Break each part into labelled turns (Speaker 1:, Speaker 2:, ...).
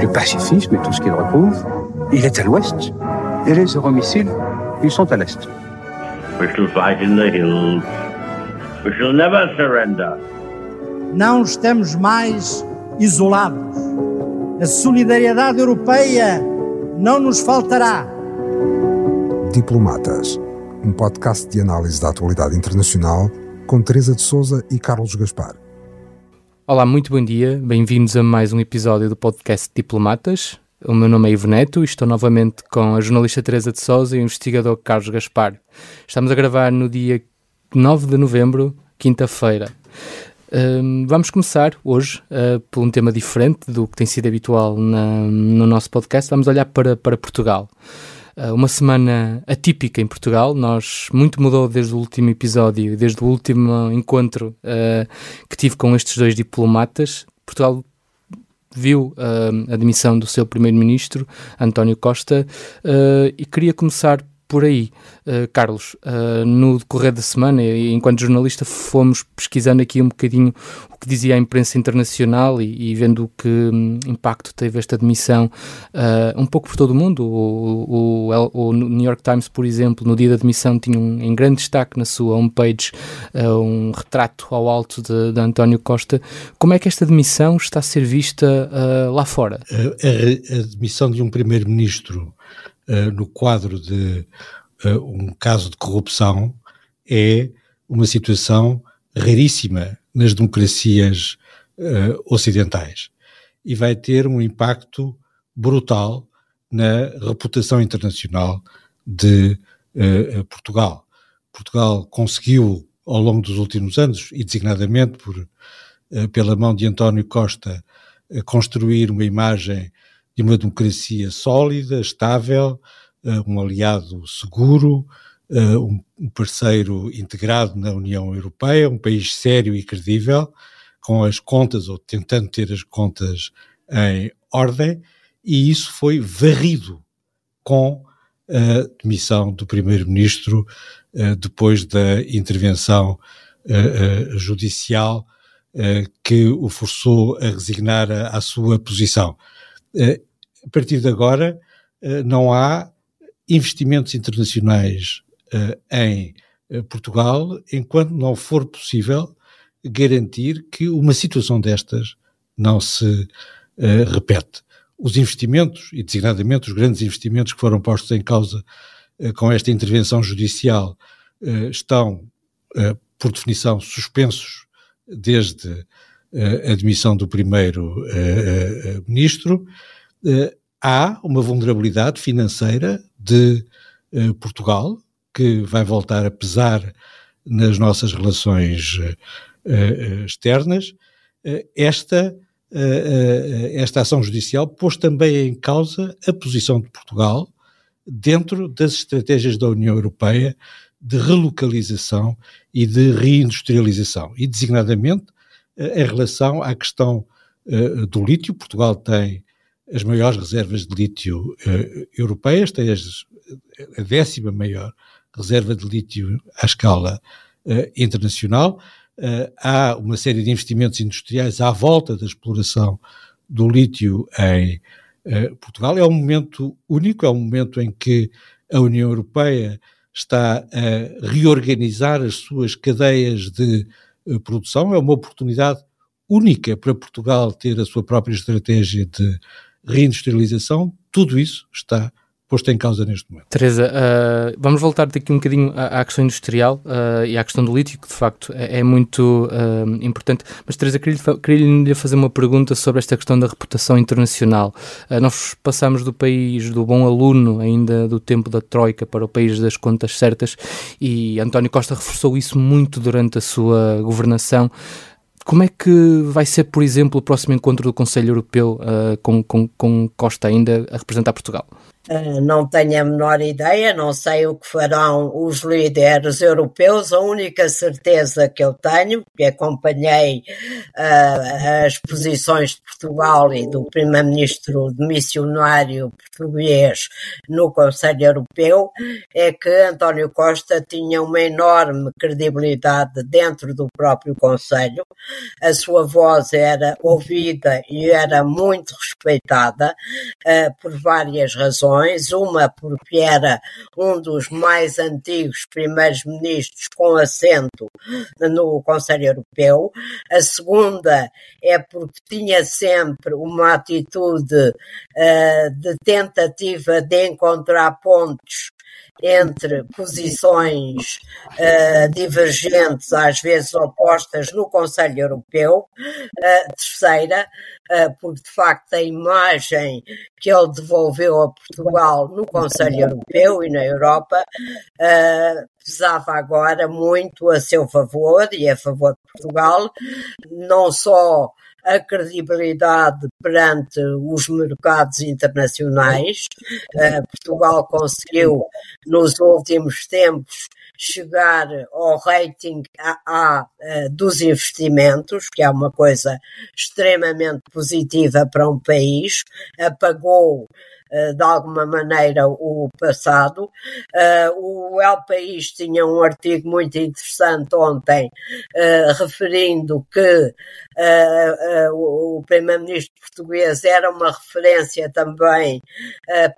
Speaker 1: Le pacifisme et tout ce qu'il recouvre, il est à l'ouest. Et les euromissiles, ils sont à l'est.
Speaker 2: We shall fight in the hills. We shall never surrender.
Speaker 3: Não estamos mais isolados. A solidariedade europeia não nos faltará.
Speaker 4: Diplomatas, um podcast de análise da atualidade internacional com Teresa de Souza e Carlos Gaspar.
Speaker 5: Olá, muito bom dia. Bem-vindos a mais um episódio do podcast Diplomatas. O meu nome é Ivo Neto e estou novamente com a jornalista Teresa de Souza e o investigador Carlos Gaspar. Estamos a gravar no dia 9 de novembro, quinta-feira. Um, vamos começar hoje uh, por um tema diferente do que tem sido habitual na, no nosso podcast. Vamos olhar para, para Portugal. Uh, uma semana atípica em Portugal. Nós muito mudou desde o último episódio, desde o último encontro uh, que tive com estes dois diplomatas. Portugal viu uh, a demissão do seu primeiro-ministro, António Costa, e queria começar por aí. Uh, Carlos, uh, no decorrer da semana, enquanto jornalista, fomos pesquisando aqui um bocadinho o que dizia a imprensa internacional e, e vendo que um, impacto teve esta demissão uh, um pouco por todo o mundo. O, o, o, New York Times, por exemplo, no dia da demissão, tinha um, em grande destaque na sua homepage um retrato ao alto de, de, António Costa. Como é que esta demissão está a ser vista lá fora?
Speaker 6: A, a, a demissão de um primeiro-ministro uh, no quadro de uh, um caso de corrupção é uma situação raríssima nas democracias uh, ocidentais e vai ter um impacto brutal na reputação internacional de Portugal. Portugal conseguiu, ao longo dos últimos anos, e designadamente por, pela mão de António Costa, construir uma imagem de uma democracia sólida, estável, uh, um aliado seguro, uh, um parceiro integrado na União Europeia, um país sério e credível, com as contas, ou tentando ter as contas em ordem, e isso foi varrido com a demissão do primeiro-ministro depois da intervenção judicial que o forçou a resignar à sua posição a partir de agora, eh, não há investimentos internacionais eh, em eh, Portugal enquanto não for possível garantir que uma situação destas não se repete. Os investimentos, e designadamente os grandes investimentos que foram postos em causa com esta intervenção judicial, estão, por definição, suspensos desde a admissão do primeiro-ministro uh, há uma vulnerabilidade financeira de uh, Portugal que vai voltar a pesar nas nossas relações uh, externas. esta, esta ação judicial pôs também em causa a posição de Portugal dentro das estratégias da União Europeia de relocalização e de reindustrialização, e designadamente em relação à questão do lítio. Portugal tem as maiores reservas de lítio uh, europeias, tem as, a décima maior reserva de lítio à escala uh, internacional. Uh, há uma série de investimentos industriais à volta da exploração do lítio em Portugal. É um momento único, é um momento em que a União Europeia está a reorganizar as suas cadeias de produção. É uma oportunidade única para Portugal ter a sua própria estratégia de reindustrialização, tudo isso está posto em causa neste momento.
Speaker 5: Teresa, uh, vamos voltar daqui um bocadinho à, à questão industrial uh, e à questão do lítio, que de facto é, é muito uh, importante. Mas, Teresa, queria-lhe queria fazer uma pergunta sobre esta questão da reputação internacional. nós passamos do país do bom aluno, ainda do tempo da Troika, para o país das contas certas, e António Costa reforçou isso muito durante a sua governação Como é que vai ser, por exemplo, o próximo encontro do Conselho Europeu uh, com, com, com Costa ainda a representar Portugal?
Speaker 7: Uh, não tenho a menor ideia, não sei o que farão os líderes europeus. A única certeza que eu tenho, que acompanhei uh, as posições de Portugal e do primeiro-ministro missionário português no Conselho Europeu, é que António Costa tinha uma enorme credibilidade dentro do próprio Conselho. A sua voz era ouvida e era muito respeitada uh, por várias razões Uma, porque era um dos mais antigos primeiros ministros com assento no Conselho Europeu. A segunda é porque tinha sempre uma atitude uh, de tentativa de encontrar pontos entre posições uh, divergentes, às vezes opostas, no Conselho Europeu. Uh, terceira, uh, porque de facto a imagem que ele devolveu a Portugal no Conselho Europeu e na Europa pesava agora muito a seu favor e a favor de Portugal, não só a credibilidade perante os mercados internacionais. Uh, Portugal conseguiu, nos últimos tempos, chegar ao rating AA uh, dos investimentos, que é uma coisa extremamente positiva para um país, apagou eh, de alguma maneira o passado. Eh, o El País tinha um artigo muito interessante ontem eh, referindo que o primeiro-ministro português era uma referência também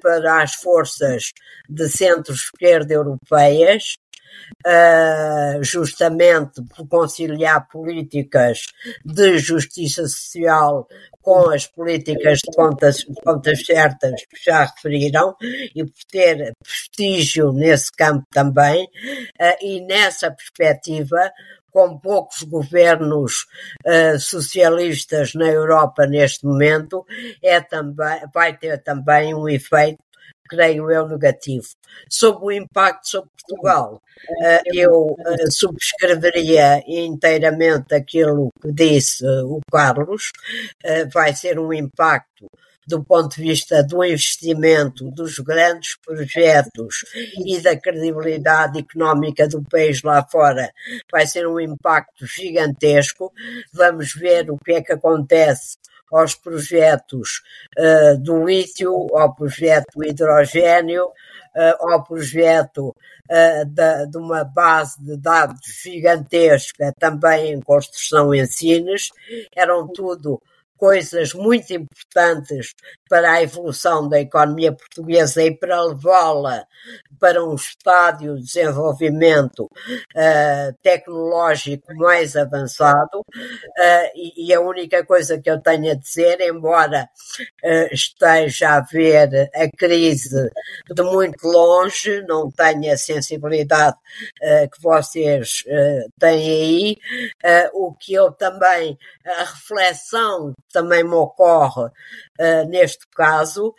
Speaker 7: para as forças de centro-esquerda europeias. Uh, justamente por conciliar políticas de justiça social com as políticas de contas, contas certas que já referiram e por ter prestígio nesse campo também, uh, e nessa perspectiva, com poucos governos uh, socialistas na Europa neste momento, é também, vai ter também um efeito creio eu, negativo. Sobre o impacto sobre Portugal, eh, eu eh, subscreveria inteiramente aquilo que disse eh, o Carlos. Vai ser um impacto do ponto de vista do investimento, dos grandes projetos e da credibilidade económica do país lá fora, vai ser um impacto gigantesco. Vamos ver o que é que acontece aos projetos uh, do lítio, ao projeto hidrogênio, uh, ao projeto uh, da, de uma base de dados gigantesca também em construção em Sines. Eram tudo coisas muito importantes para a evolução da economia portuguesa e para levá-la para um estádio de desenvolvimento uh, tecnológico mais avançado. Uh, e, e, a única coisa que eu tenho a dizer, embora uh, esteja a ver a crise de muito longe, não tenha a sensibilidade que vocês têm aí, o que eu também, a reflexão também me ocorre uh, neste caso,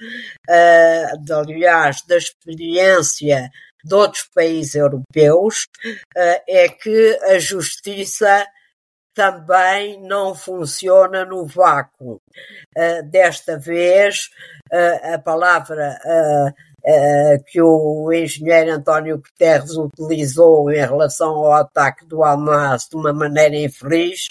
Speaker 7: uh, de, aliás, da experiência de outros países europeus, uh, é que a justiça também não funciona no vácuo. desta vez, a palavra que o engenheiro António Guterres utilizou em relação ao ataque do Hamas de uma maneira infeliz.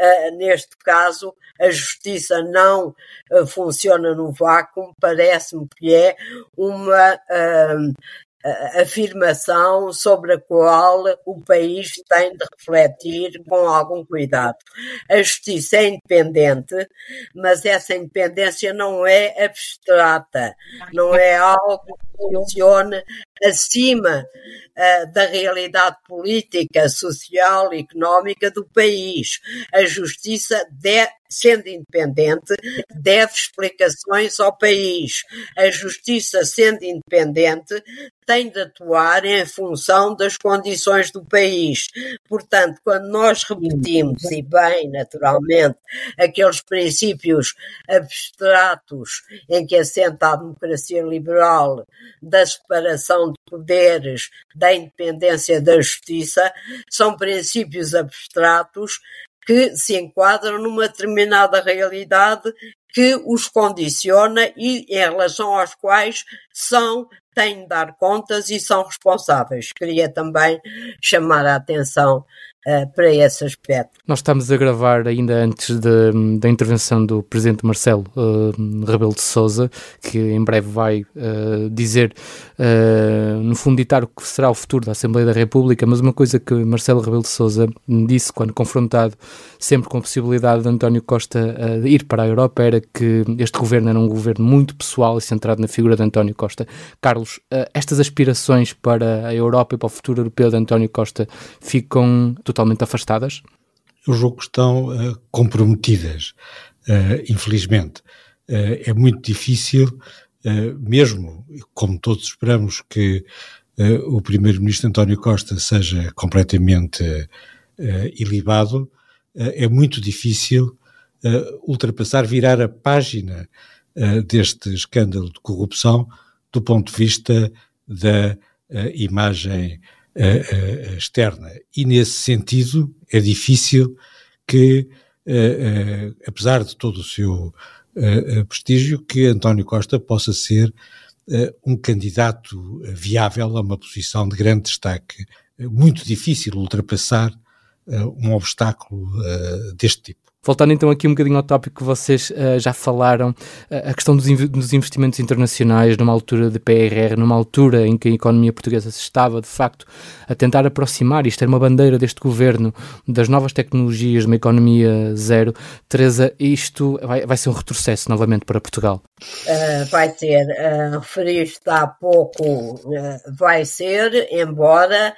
Speaker 7: Uh, neste caso, a justiça não uh, funciona no vácuo, parece-me que é uma afirmação sobre a qual o país tem de refletir com algum cuidado. A justiça é independente, mas essa independência não é abstrata, não é algo funcione acima uh, da realidade política, social e económica do país. A justiça, de, sendo independente, deve explicações ao país. A justiça, sendo independente, tem de atuar em função das condições do país. Portanto, quando nós repetimos, e bem, naturalmente, aqueles princípios abstratos em que assenta a democracia liberal da separação de poderes, da independência da justiça, são princípios abstratos que se enquadram numa determinada realidade que os condiciona e em relação aos quais são têm de dar contas e são responsáveis. Queria também chamar a atenção uh, para esse aspecto.
Speaker 5: Nós estamos a gravar ainda antes de, da intervenção do Presidente Marcelo uh, Rebelo de Sousa, que em breve vai uh, dizer, no fundo, ditar o que será o futuro da Assembleia da República, mas uma coisa que Marcelo Rebelo de Sousa disse quando confrontado sempre com a possibilidade de António Costa ir para a Europa era que este governo era um governo muito pessoal e centrado na figura de António Costa. Carlos, estas aspirações para a Europa e para o futuro europeu de António Costa ficam totalmente afastadas?
Speaker 6: Eu julgo que estão uh, comprometidas, uh, infelizmente. Uh, é muito difícil, mesmo como todos esperamos que o Primeiro-Ministro António Costa seja completamente ilibado, é muito difícil ultrapassar, virar a página deste escândalo de corrupção do ponto de vista da imagem uh, externa. E nesse sentido é difícil que, uh, apesar de todo o seu prestígio, que António Costa possa ser um candidato viável a uma posição de grande destaque. Muito difícil ultrapassar um obstáculo deste tipo.
Speaker 5: Voltando então aqui um bocadinho ao tópico que vocês uh, já falaram, uh, a questão dos, inv dos, investimentos internacionais numa altura de PRR, numa altura em que a economia portuguesa se estava de facto a tentar aproximar, isto era uma bandeira deste governo, das novas tecnologias, de uma economia zero. Teresa, isto vai, vai ser um retrocesso novamente para Portugal?
Speaker 7: Uh, vai ser, uh, referiste há pouco, vai ser, embora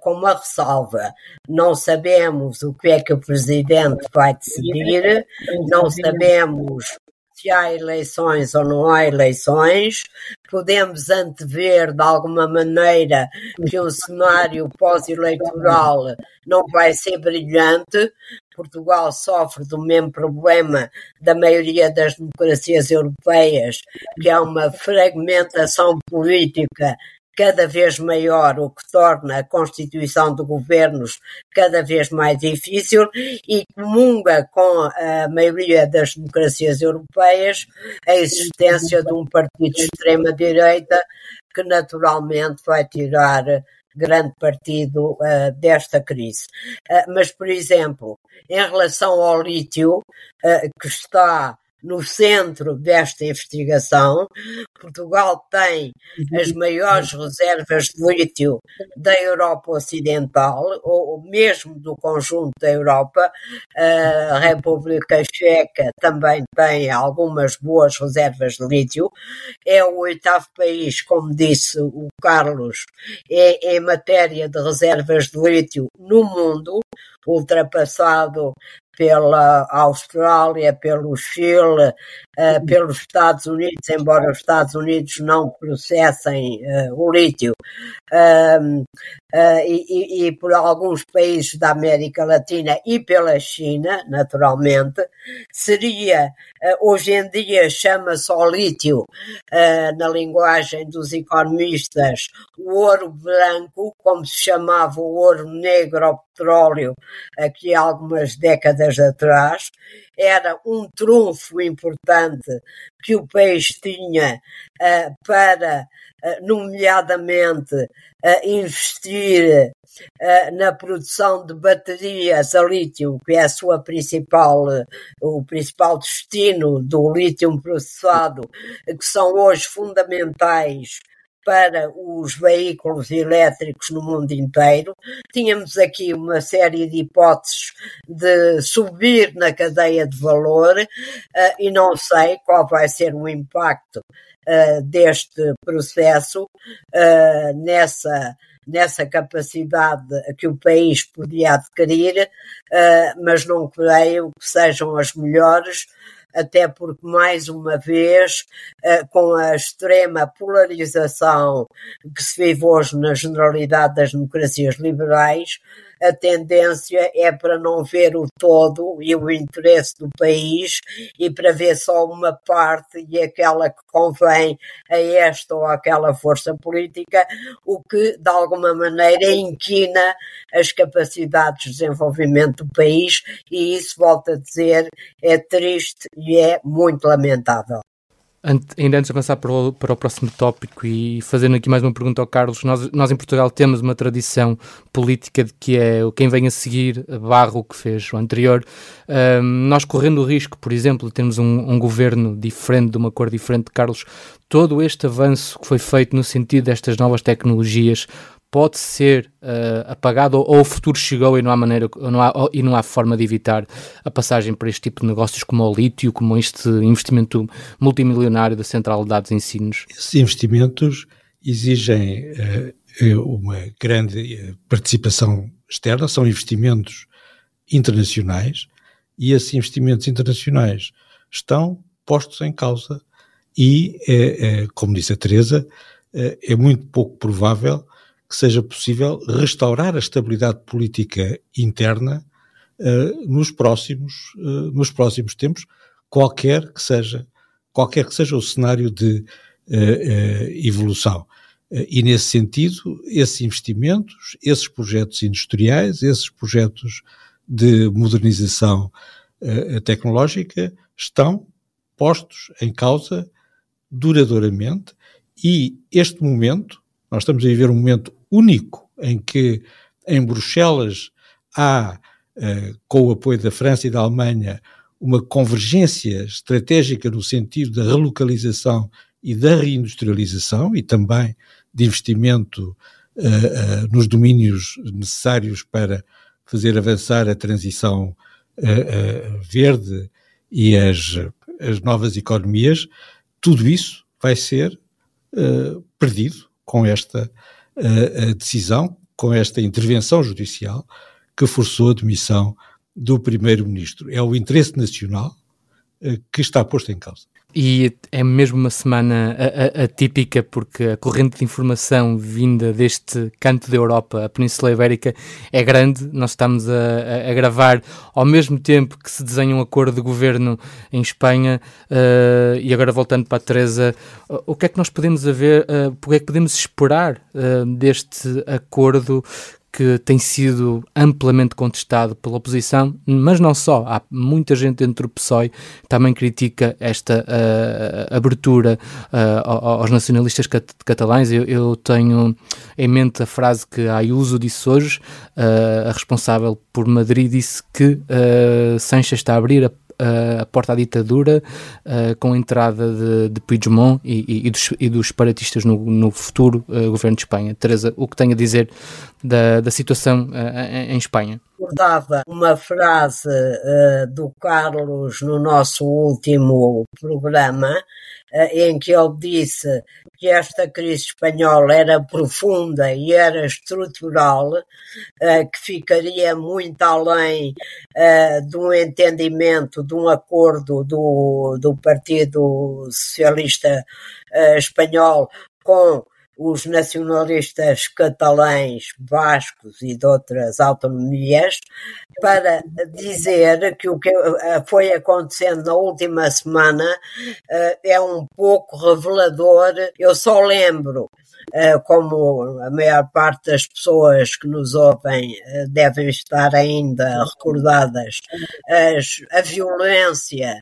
Speaker 7: com uma ressalva. Não sabemos o que é que o Presidente vai decidir decidir, não sabemos se há eleições ou não há eleições, podemos antever de alguma maneira que um cenário pós-eleitoral não vai ser brilhante. Portugal sofre do mesmo problema da maioria das democracias europeias, que é uma fragmentação política cada vez maior, o que torna a constituição de governos cada vez mais difícil e comunga com a maioria das democracias europeias a existência de um partido de extrema-direita que naturalmente vai tirar grande partido uh, desta crise. Uh, mas, por exemplo, em relação ao lítio, uh, que está no centro desta investigação. Portugal tem as maiores reservas de lítio da Europa Ocidental, ou mesmo do conjunto da Europa. A República Checa também tem algumas boas reservas de lítio. É o oitavo país, como disse o Carlos, é, em matéria de reservas de lítio no mundo, ultrapassado pela Austrália, pelo Chile, uh, pelos Estados Unidos, embora os Estados Unidos não processem uh, o lítio, e, e, por alguns países da América Latina e pela China, naturalmente, seria, hoje em dia chama-se ao lítio, na linguagem dos economistas, o ouro branco, como se chamava o ouro negro ao petróleo aqui há algumas décadas atrás, era um trunfo importante que o país tinha para, nomeadamente, uh, investir na produção de baterias a lítio, que é a sua principal, o principal destino do lítio processado, que são hoje fundamentais para os veículos elétricos no mundo inteiro. Tínhamos aqui uma série de hipóteses de subir na cadeia de valor uh, e não sei qual vai ser o impacto uh, deste processo uh, nessa nessa capacidade que o país podia adquirir, mas não creio que sejam as melhores até porque, mais uma vez, eh, com a extrema polarização que se vive hoje na generalidade das democracias liberais, a tendência é para não ver o todo e o interesse do país e para ver só uma parte e aquela que convém a esta ou aquela força política, o que de alguma maneira inquina as capacidades de desenvolvimento do país e isso, volto a dizer, é triste e é muito lamentável
Speaker 5: ainda antes de avançar para o, para o próximo tópico e fazendo aqui mais uma pergunta ao Carlos, nós, nós em Portugal temos uma tradição política de que é quem vem a seguir barra o que fez o anterior. Um, nós correndo o risco, por exemplo, de termos um, um, governo diferente, de uma cor diferente, Carlos, todo este avanço que foi feito no sentido destas novas tecnologias pode ser uh, apagado ou, ou, o futuro chegou e não há maneira não há, e não há forma de evitar a passagem para este tipo de negócios como o lítio, como este investimento multimilionário da central de dados ensinos?
Speaker 6: Esses investimentos exigem uh, uma grande participação externa, são investimentos internacionais e esses investimentos internacionais estão postos em causa e, como disse a Teresa, é muito pouco provável que seja possível restaurar a estabilidade política interna uh, nos próximos uh, nos próximos tempos, qualquer que seja qualquer que seja o cenário de uh, evolução. e nesse sentido, esses investimentos, esses projetos industriais, esses projetos de modernização tecnológica estão postos em causa duradouramente e este momento, nós estamos a viver um momento único em que em Bruxelas há, uh, com o apoio da França e da Alemanha, uma convergência estratégica no sentido da relocalização e da reindustrialização e também de investimento uh, uh, nos domínios necessários para fazer avançar a transição verde e as, as novas economias, tudo isso vai ser perdido com esta a, a decisão, com esta intervenção judicial, que forçou a demissão do Primeiro-Ministro. É o interesse nacional uh, que está posto em causa.
Speaker 5: E é mesmo uma semana atípica, porque a corrente de informação vinda deste canto da Europa, a Península Ibérica, é grande. Nós estamos a, a gravar ao mesmo tempo que se desenha um acordo de governo em Espanha. Uh, e agora, voltando para a Teresa, o que é que nós podemos ver, uh, o que é que podemos esperar uh, deste acordo que tem sido amplamente contestado pela oposição, mas não só. Há muita gente dentro do PSOE que também critica esta uh, abertura uh, aos nacionalistas cat catalães. Eu, eu, tenho em mente a frase que a Ayuso disse hoje, uh, a responsável por Madrid disse que Sanches está a abrir a a porta à ditadura uh, com a entrada de, de Puigdemont e, e, e, dos, e dos separatistas no, no futuro uh, governo de Espanha. Teresa, o que tem a dizer da, da situação uh, em Espanha?
Speaker 7: Recordava uma frase do Carlos no nosso último programa, em que ele disse que esta crise espanhola era profunda e era estrutural, uh, que ficaria muito além uh, de um entendimento, de um acordo do, do Partido Socialista uh, Espanhol com os nacionalistas catalães, bascos e de outras autonomias, para dizer que o que eh, foi acontecendo na última semana eh, é um pouco revelador. Eu só lembro eh, como a maior parte das pessoas que nos ouvem devem estar ainda recordadas, a violência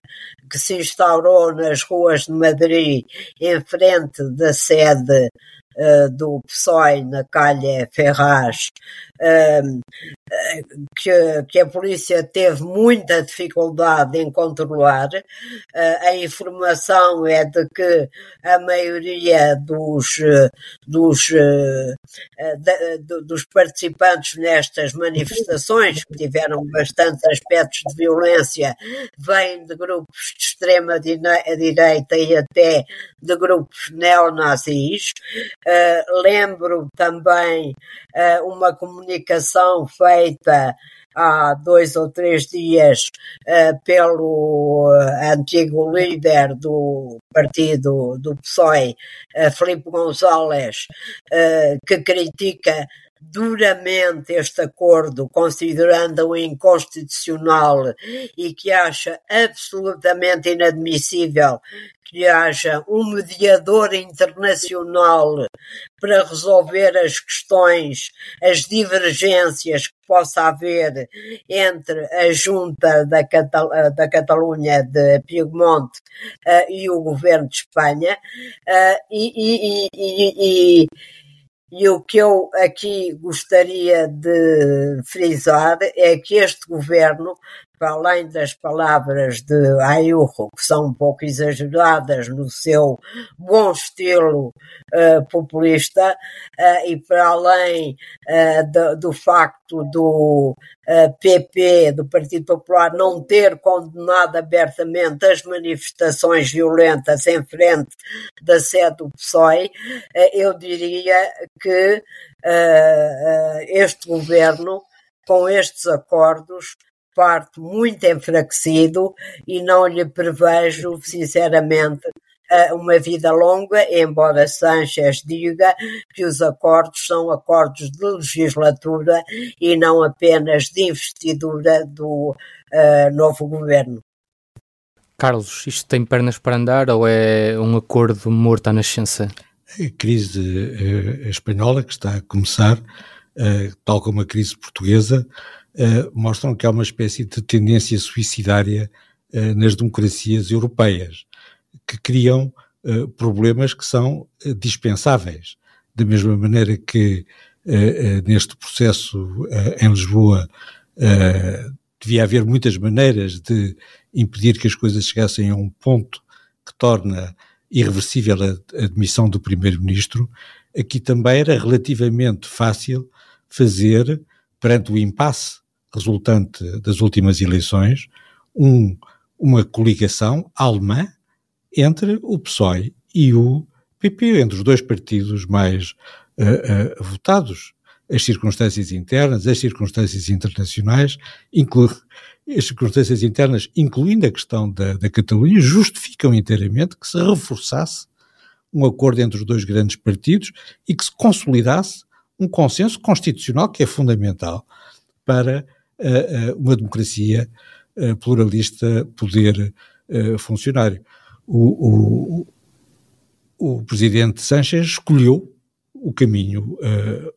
Speaker 7: que se instaurou nas ruas de Madrid em frente da sede do PSOE na Calha Ferraz, que, que, a polícia teve muita dificuldade em controlar. Uh, a informação é de que a maioria dos, dos, de, dos participantes nestas manifestações, que tiveram bastantes aspectos de violência, vêm de grupos de extrema direita e até de grupos neonazis. Lembro também uma comunicação feita há dois ou três dias uh, pelo antigo líder do partido do PSOE, Felipe González, que critica duramente este acordo, considerando-o inconstitucional e que acha absolutamente inadmissível que haja um mediador internacional para resolver as questões, as divergências que possa haver entre a junta da, Catal da Catalunha de Piemonte uh, e o governo de Espanha uh, e, e, e, e e o que eu aqui gostaria de frisar é que este governo para além das palavras de Ayuso, que são um pouco exageradas no seu bom estilo uh, populista, uh, e para além uh, do, do, facto do PP, do Partido Popular, não ter condenado abertamente as manifestações violentas em frente da sede do PSOE, eu diria que este governo, com estes acordos, parte muito enfraquecido e não lhe prevejo, sinceramente, uma vida longa, embora Sanchez diga que os acordos são acordos de legislatura e não apenas de investidura do uh, novo governo.
Speaker 5: Carlos, isto tem pernas para andar ou é um acordo morto à nascença?
Speaker 6: A crise uh, espanhola que está a começar, uh, tal como a crise portuguesa, uh, mostram que há uma espécie de tendência suicidária uh, nas democracias europeias, que criam uh, problemas que são dispensáveis. Da mesma maneira que neste processo em Lisboa devia haver muitas maneiras de impedir que as coisas chegassem a um ponto que torna irreversível a admissão do primeiro-ministro, aqui também era relativamente fácil fazer, perante o impasse resultante das últimas eleições, um, uma coligação alemã entre o PSOE e o PP, entre os dois partidos mais uh, uh, votados. As circunstâncias internas, as circunstâncias internacionais, as circunstâncias internas, incluindo a questão da, da Catalunha, justificam inteiramente que se reforçasse um acordo entre os dois grandes partidos e que se consolidasse um consenso constitucional que é fundamental para uma democracia pluralista poder funcionar. O, o, o presidente Sanchez escolheu o caminho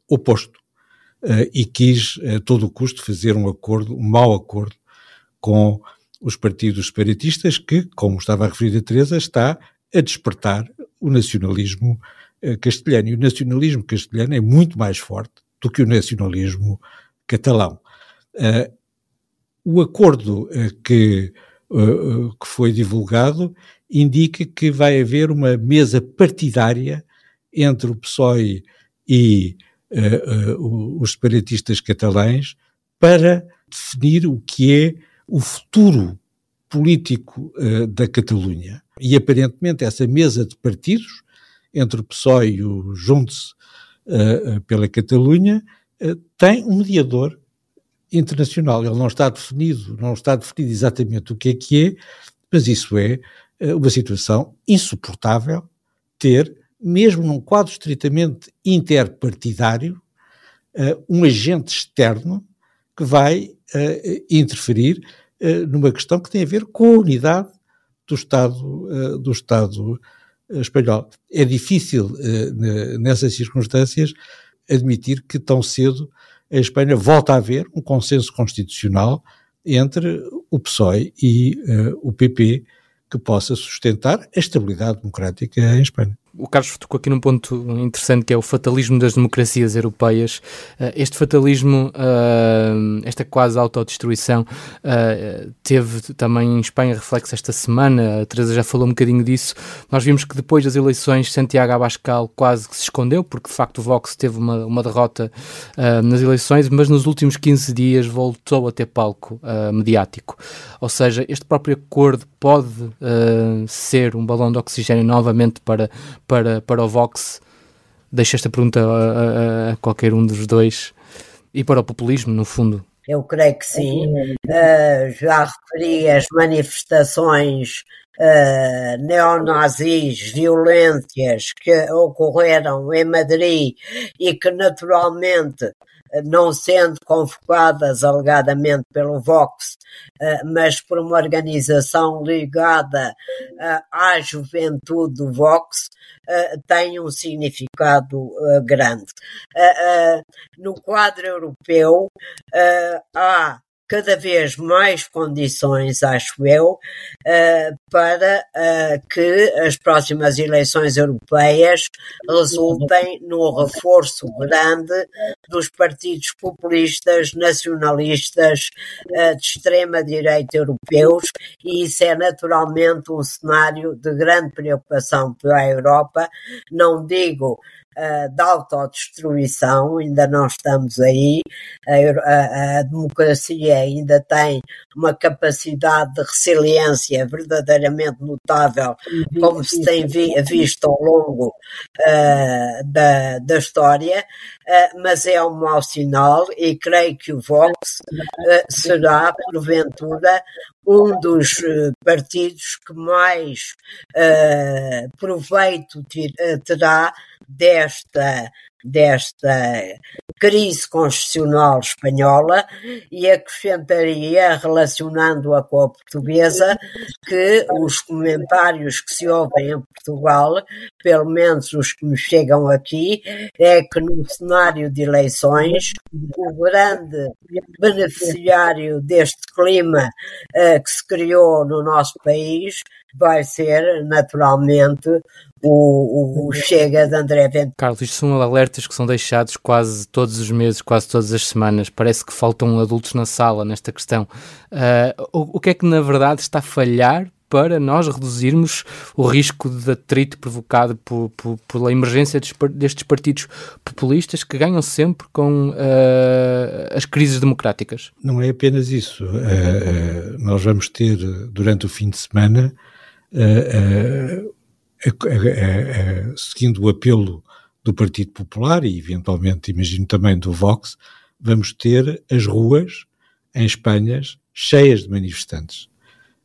Speaker 6: oposto e quis a todo custo fazer um acordo, um mau acordo com os partidos separatistas que, como estava a referir a Teresa, está a despertar o nacionalismo castelhano. E o nacionalismo castelhano é muito mais forte do que o nacionalismo catalão. Uh, o acordo uh, que, uh, que foi divulgado indica que vai haver uma mesa partidária entre o PSOE e os separatistas catalães para definir o que é o futuro político da Catalunha. E aparentemente essa mesa de partidos entre o PSOE e o Junts pela Catalunha tem um mediador internacional. Ele não está definido, não está definido exatamente o que é que é, mas isso é eh, uma situação insuportável ter, mesmo num quadro estritamente interpartidário, eh, um agente externo que vai eh, interferir numa questão que tem a ver com a unidade do Estado, do Estado espanhol. É difícil, nessas circunstâncias, admitir que tão cedo a Espanha volta a haver um consenso constitucional entre o PSOE e uh, o PP que possa sustentar a estabilidade democrática em Espanha
Speaker 5: o Carlos tocou aqui num ponto interessante que é o fatalismo das democracias europeias. Uh, este fatalismo, uh, esta quase autodestruição, uh, teve também em Espanha reflexo esta semana. A Teresa já falou um bocadinho disso. Nós vimos que depois das eleições, Santiago Abascal quase que se escondeu, porque de facto o Vox teve uma, uma derrota nas eleições, mas nos últimos 15 dias voltou a ter palco mediático. Ou seja, este próprio acordo pode ser um balão de oxigênio novamente para para, para o Vox? Deixo esta pergunta a, a, a qualquer um dos dois. E para o populismo, no fundo.
Speaker 7: Eu creio que sim. Uh, já referi as manifestações uh, neonazis, violências que ocorreram em Madrid e que naturalmente não sendo convocadas alegadamente pelo Vox, eh, mas por uma organização ligada eh, à juventude do Vox, eh, tem um significado grande. No quadro europeu, há cada vez mais condições, acho eu, eh, para eh, que as próximas eleições europeias resultem num reforço grande dos partidos populistas, nacionalistas, eh, de extrema-direita europeus, e isso é naturalmente um cenário de grande preocupação para a Europa. Não digo de autodestruição, ainda não estamos aí. A, a, a, democracia ainda tem uma capacidade de resiliência verdadeiramente notável, como se tem vi, visto ao longo uh, da, da história, uh, mas é um mau sinal e creio que o Vox será, porventura, um dos partidos que mais proveito terá desta, desta crise constitucional espanhola e acrescentaria, relacionando-a com a portuguesa, que os comentários que se ouvem em Portugal, pelo menos os que me chegam aqui, é que no cenário de eleições, o grande beneficiário deste clima uh, que se criou no nosso país vai ser, naturalmente, o, o, Chega de André Ventura.
Speaker 5: Carlos, isto são alertas que são deixados quase todos os meses, quase todas as semanas. Parece que faltam adultos na sala nesta questão. Uh, o, o que é que na verdade está a falhar para nós reduzirmos o risco de atrito provocado por, por, pela emergência destes partidos populistas que ganham sempre com uh, as crises democráticas.
Speaker 6: Não é apenas isso. Uh, uh, nós vamos ter, durante o fim de semana, seguindo o apelo do Partido Popular e, eventualmente, imagino também do Vox, vamos ter as ruas em Espanha cheias de manifestantes.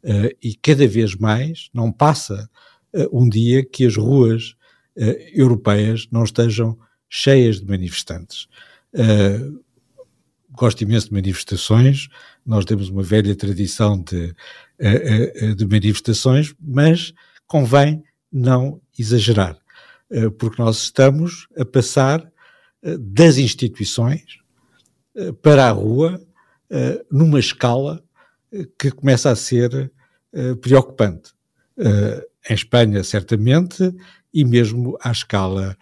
Speaker 6: Uh, e cada vez mais não passa uh, um dia que as ruas uh, europeias não estejam cheias de manifestantes. Gosto imenso de manifestações, nós temos uma velha tradição de, de manifestações, mas convém não exagerar, eh, porque nós estamos a passar eh, das instituições eh, para a rua numa escala que começa a ser preocupante. Em Espanha, certamente, e mesmo à escala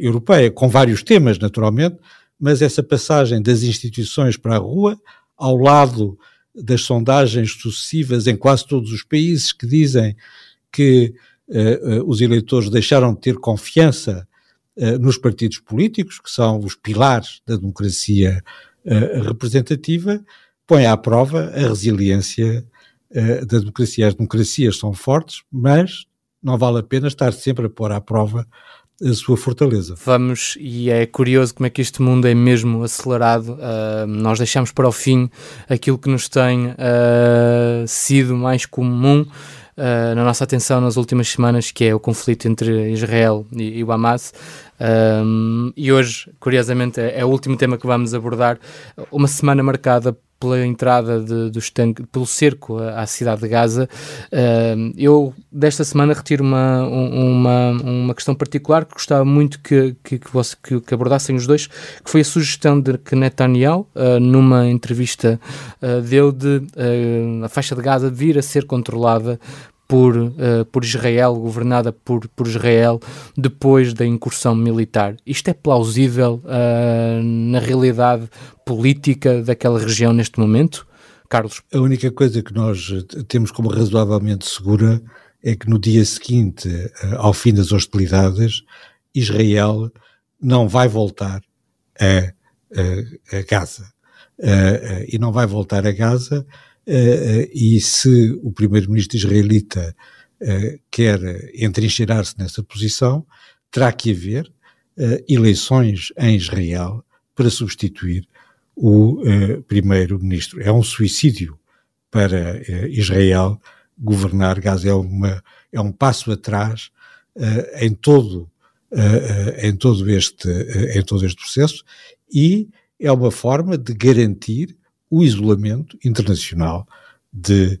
Speaker 6: europeia, com vários temas, naturalmente, mas essa passagem das instituições para a rua, ao lado das sondagens sucessivas em quase todos os países que dizem que uh, os eleitores deixaram de ter confiança uh, nos partidos políticos, que são os pilares da democracia representativa, põe à prova a resiliência da democracia. As democracias são fortes, mas não vale a pena estar sempre a pôr à prova a sua fortaleza.
Speaker 5: Vamos, e é curioso como é que este mundo é mesmo acelerado. Uh, nós deixamos para o fim aquilo que nos tem uh, sido mais comum uh, na nossa atenção nas últimas semanas, que é o conflito entre Israel e, e o Hamas. Um, e hoje, curiosamente, é, é, o último tema que vamos abordar. Uma semana marcada pela entrada de, dos tanques, pelo cerco à, cidade de Gaza. Uh, eu, desta semana, retiro uma, uma, uma questão particular que gostava muito que, que, que, você, que, que abordassem os dois, que foi a sugestão de que Netanyahu, uh, numa entrevista, uh, deu de a faixa de Gaza vir a ser controlada por, uh, por Israel, governada por, por Israel, depois da incursão militar. Isto é plausível uh, na realidade política daquela região neste momento? Carlos?
Speaker 6: A única coisa que nós temos como razoavelmente segura é que no dia seguinte, uh, ao fim das hostilidades, Israel não vai voltar a, a, a Gaza. e não vai voltar a Gaza e se o primeiro-ministro israelita uh, quer entrincheirar-se nessa posição, terá que haver eleições em Israel para substituir o primeiro-ministro. É um suicídio para Israel governar Gaza. É, uma, é um passo atrás em todo em todo este em todo este processo e é uma forma de garantir o isolamento internacional de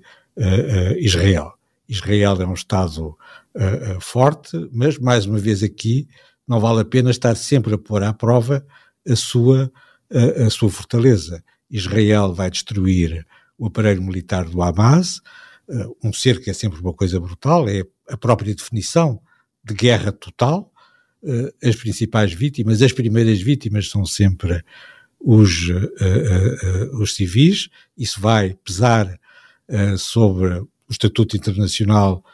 Speaker 6: Israel. Israel é um Estado forte, mas mais uma vez aqui não vale a pena estar sempre a pôr à prova a sua, a, sua fortaleza. Israel vai destruir o aparelho militar do Hamas, uh, um cerco é sempre uma coisa brutal, é a própria definição de guerra total. Uh, as principais vítimas, as primeiras vítimas são sempre os, uh, os civis, isso vai pesar sobre o Estatuto Internacional,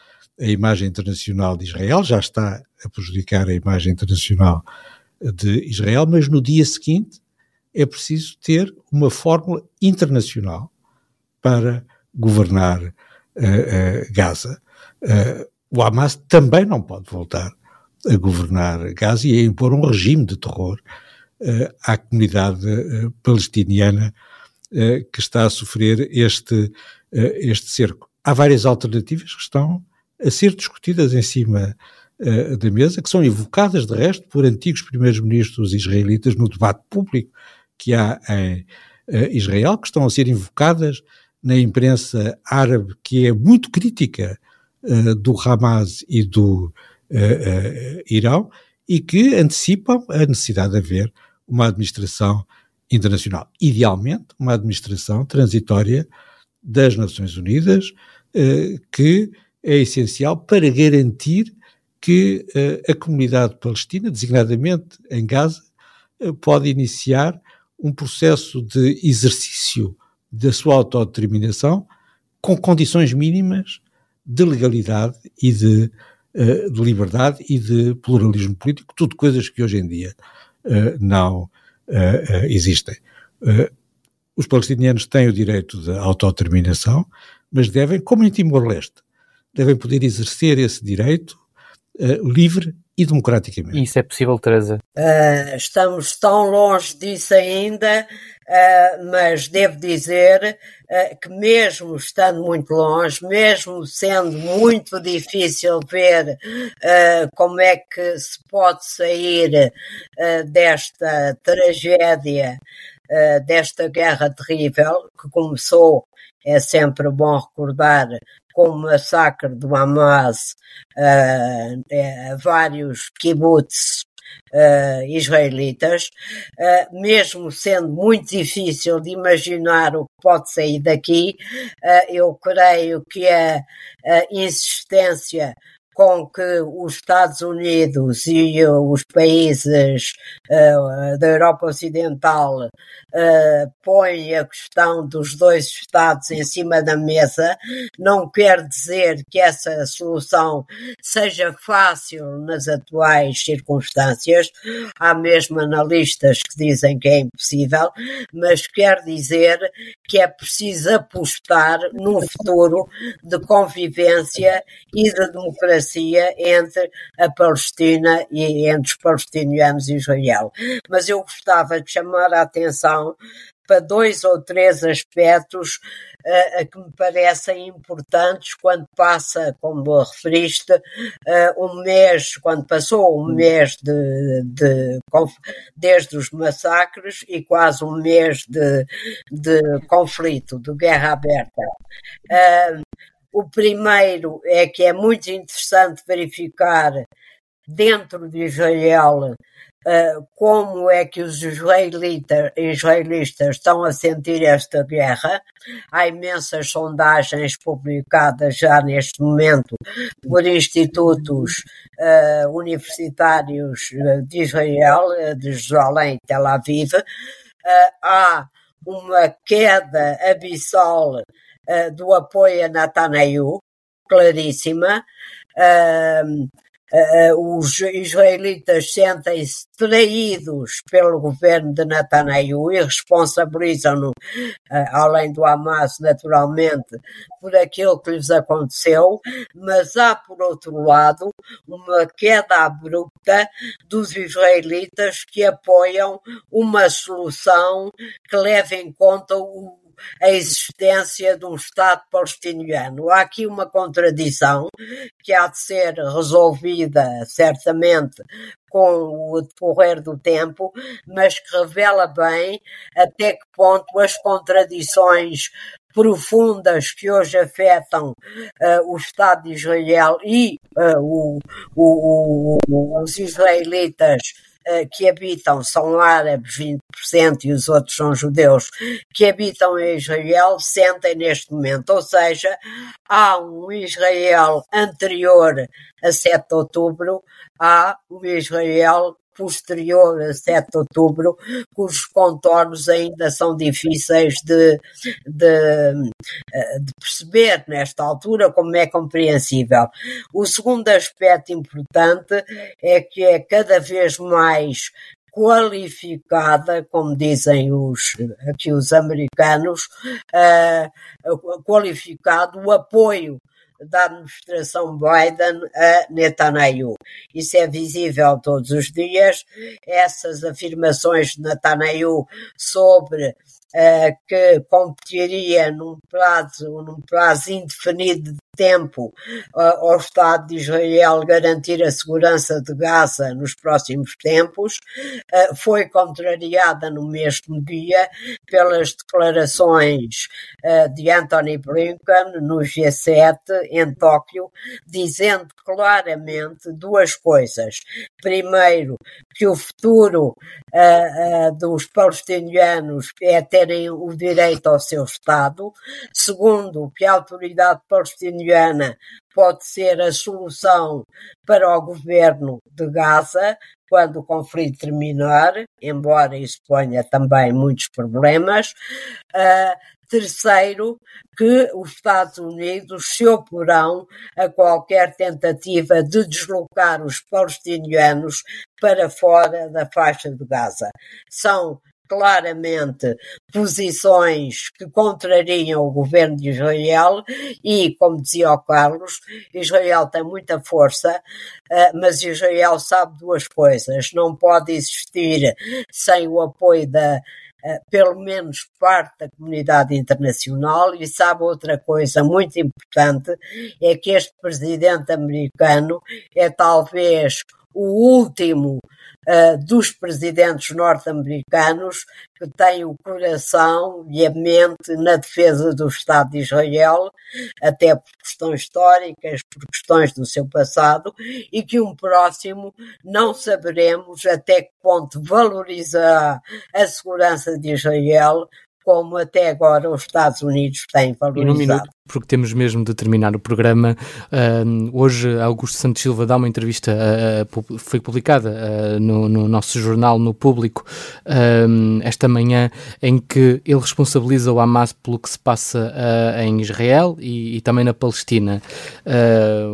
Speaker 6: a imagem internacional de Israel, já está a prejudicar a imagem internacional de Israel, mas no dia seguinte é preciso ter uma fórmula internacional para governar uh, uh, Gaza. Uh, o Hamas também não pode voltar a governar Gaza e a impor um regime de terror à comunidade palestiniana que está a sofrer este, este cerco. Há várias alternativas que estão a ser discutidas em cima da mesa, que são evocadas, de resto, por antigos primeiros-ministros israelitas no debate público que há em Israel, que estão a ser invocadas na imprensa árabe que é muito crítica do Hamas e do Irão e que antecipam a necessidade de haver uma administração internacional. Idealmente, uma administração transitória das Nações Unidas, que é essencial para garantir que a comunidade palestina, designadamente em Gaza, pode iniciar um processo de exercício da sua autodeterminação com condições mínimas de legalidade e de, de, liberdade e de pluralismo político, tudo coisas que hoje em dia não uh, existem. os palestinianos têm o direito de autodeterminação, mas devem, como em Timor-Leste, devem poder exercer esse direito livre e democraticamente.
Speaker 5: Isso é possível, Teresa?
Speaker 7: estamos tão longe disso ainda Uh, mas devo dizer uh, que mesmo estando muito longe, mesmo sendo muito difícil ver uh, como é que se pode sair desta tragédia, desta guerra terrível que começou, é sempre bom recordar, com o massacre do Hamas a vários kibbutz uh, israelitas, uh, mesmo sendo muito difícil de imaginar o que pode sair daqui, uh, eu creio que a, a insistência com que os Estados Unidos e os países uh, da Europa Ocidental uh, põem a questão dos dois Estados em cima da mesa, não quer dizer que essa solução seja fácil nas atuais circunstâncias. Há mesmo analistas que dizem que é impossível, mas quer dizer que é preciso apostar num futuro de convivência e de democracia democracia entre a Palestina e entre os palestinianos e Israel. Mas eu gostava de chamar a atenção para dois ou três aspectos uh, que me parecem importantes quando passa, como referiste, uh, um mês, quando passou um mês de, de, desde os massacres e quase um mês de, de conflito, de guerra aberta. Uh, o primeiro é que é muito interessante verificar dentro de Israel uh, como é que os israelitas, estão a sentir esta guerra. Há imensas sondagens publicadas já neste momento por institutos uh, universitários de Israel, de Jerusalém e Tel Aviv. Uh, há uma queda abissal uh, do apoio a Netanyahu, claríssima. Uh, uh, os israelitas sentem-se traídos pelo governo de Netanyahu e responsabilizam-no, uh, além do Hamas, naturalmente, por aquilo que lhes aconteceu, mas há, por outro lado, uma queda abrupta dos israelitas que apoiam uma solução que leve em conta o a existência de um Estado palestiniano. Há aqui uma contradição que há de ser resolvida, certamente, com o decorrer do tempo, mas que revela bem até que ponto as contradições profundas que hoje afetam uh, o Estado de Israel e uh, o, o, o, os israelitas que habitam, são árabes 20% e os outros são judeus, que habitam em Israel, sentem neste momento. Ou seja, há um Israel anterior a 7 de outubro, há um Israel posterior a 7 de outubro, cujos contornos ainda são difíceis de, de, de, perceber nesta altura, como é compreensível. O segundo aspecto importante é que é cada vez mais qualificada, como dizem os, aqui os americanos, uh, qualificado o apoio da administração Biden a Netanyahu. Isso é visível todos os dias. Essas afirmações de Netanyahu sobre que competiria num prazo, num prazo indefinido de tempo uh, ao Estado de Israel garantir a segurança de Gaza nos próximos tempos, uh, foi contrariada no mesmo dia pelas declarações uh, de Anthony Blinken no G7 em Tóquio, dizendo claramente duas coisas. Primeiro, que o futuro dos palestinianos é terem o direito ao seu Estado. Segundo, que a autoridade palestiniana pode ser a solução para o governo de Gaza quando o conflito terminar, embora isso ponha também muitos problemas. Uh, terceiro, que os Estados Unidos se oporão a qualquer tentativa de deslocar os palestinianos para fora da faixa de Gaza. São claramente posições que contrariam o governo de Israel e, como dizia o Carlos, Israel tem muita força, eh, mas Israel sabe duas coisas: não pode existir sem o apoio da eh, pelo menos parte da comunidade internacional. E sabe outra coisa muito importante é que este presidente americano é talvez o último uh, dos presidentes norte-americanos que tem o coração e a mente na defesa do Estado de Israel, até por questões históricas, por questões do seu passado, e que um próximo não saberemos até que ponto valorizará a segurança de Israel como até agora os Estados Unidos têm valorizado. E num minuto,
Speaker 5: porque temos mesmo de terminar o programa, uh, hoje Augusto Santos Silva dá uma entrevista, uh, foi publicada uh, no, no, nosso jornal, no Público, esta manhã, em que ele responsabiliza o Hamas pelo que se passa em Israel e, e, também na Palestina.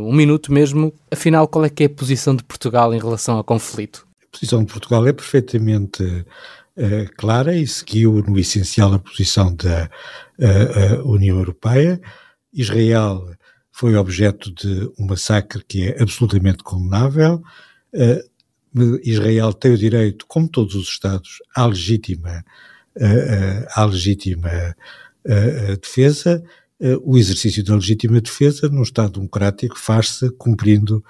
Speaker 5: um minuto mesmo, afinal, qual é que é a posição de Portugal em relação ao conflito?
Speaker 6: A posição de Portugal é perfeitamente uh, clara e seguiu no essencial a posição da uh, União Europeia. Israel foi objeto de um massacre que é absolutamente condenável. Israel tem o direito, como todos os Estados, à legítima, à legítima defesa. O exercício da legítima defesa num Estado democrático faz-se cumprindo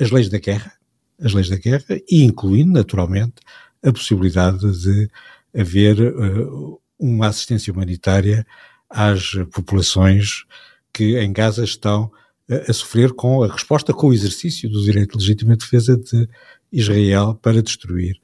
Speaker 6: as leis da guerra, as leis da guerra e incluindo, naturalmente, a possibilidade de haver uh, uma assistência humanitária às populações que em Gaza estão uh, a sofrer com a resposta, com o exercício do direito de legítima defesa de Israel para destruir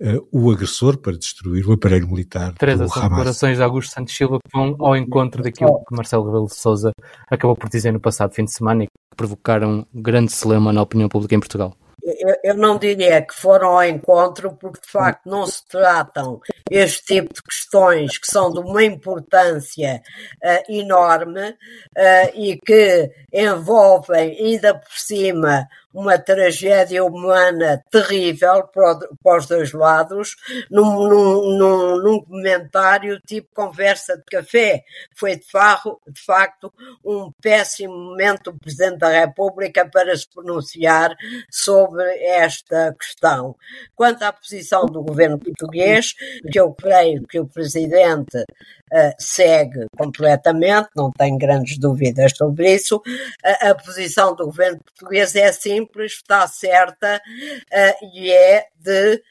Speaker 6: uh, o agressor, para destruir o aparelho militar
Speaker 5: Teresa, do são declarações de Augusto Santos Silva que vão ao encontro daquilo que Marcelo Rebelo de Sousa acabou por dizer no passado fim de semana e que provocaram um grande celema na opinião pública em Portugal
Speaker 7: eu, eu não diria que foram ao encontro, porque de facto não se tratam este tipo de questões que são de uma importância uh, enorme uh, e que envolvem ainda por cima uma tragédia humana terrível para, os dois lados, num, num, num, comentário tipo conversa de café. Foi de, farro, de facto um péssimo momento do Presidente da República para se pronunciar sobre esta questão. Quanto à posição do governo português, que eu creio que o Presidente uh, segue completamente, não tenho grandes dúvidas sobre isso, a, a posição do governo português é simples, está certa uh, e é de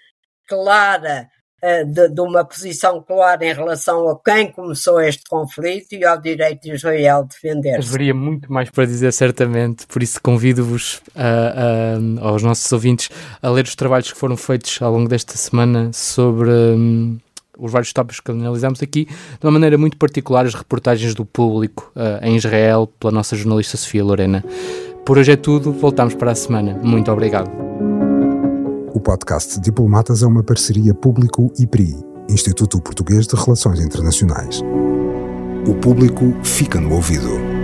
Speaker 7: clara eh, de, de, uma posição clara em relação a quem começou este conflito e ao direito de Israel defender-se.
Speaker 5: Haveria muito mais para dizer, certamente, por isso convido-vos aos nossos ouvintes a ler os trabalhos que foram feitos ao longo desta semana sobre. Um, os vários tópicos que analisamos aqui, de uma maneira muito particular, as reportagens do público uh, em Israel, pela nossa jornalista Sofia Lorena. Por hoje é tudo, voltamos para a semana. Muito obrigado.
Speaker 4: O podcast Diplomatas é uma parceria público-IPRI, Instituto Português de Relações Internacionais. O público fica no ouvido.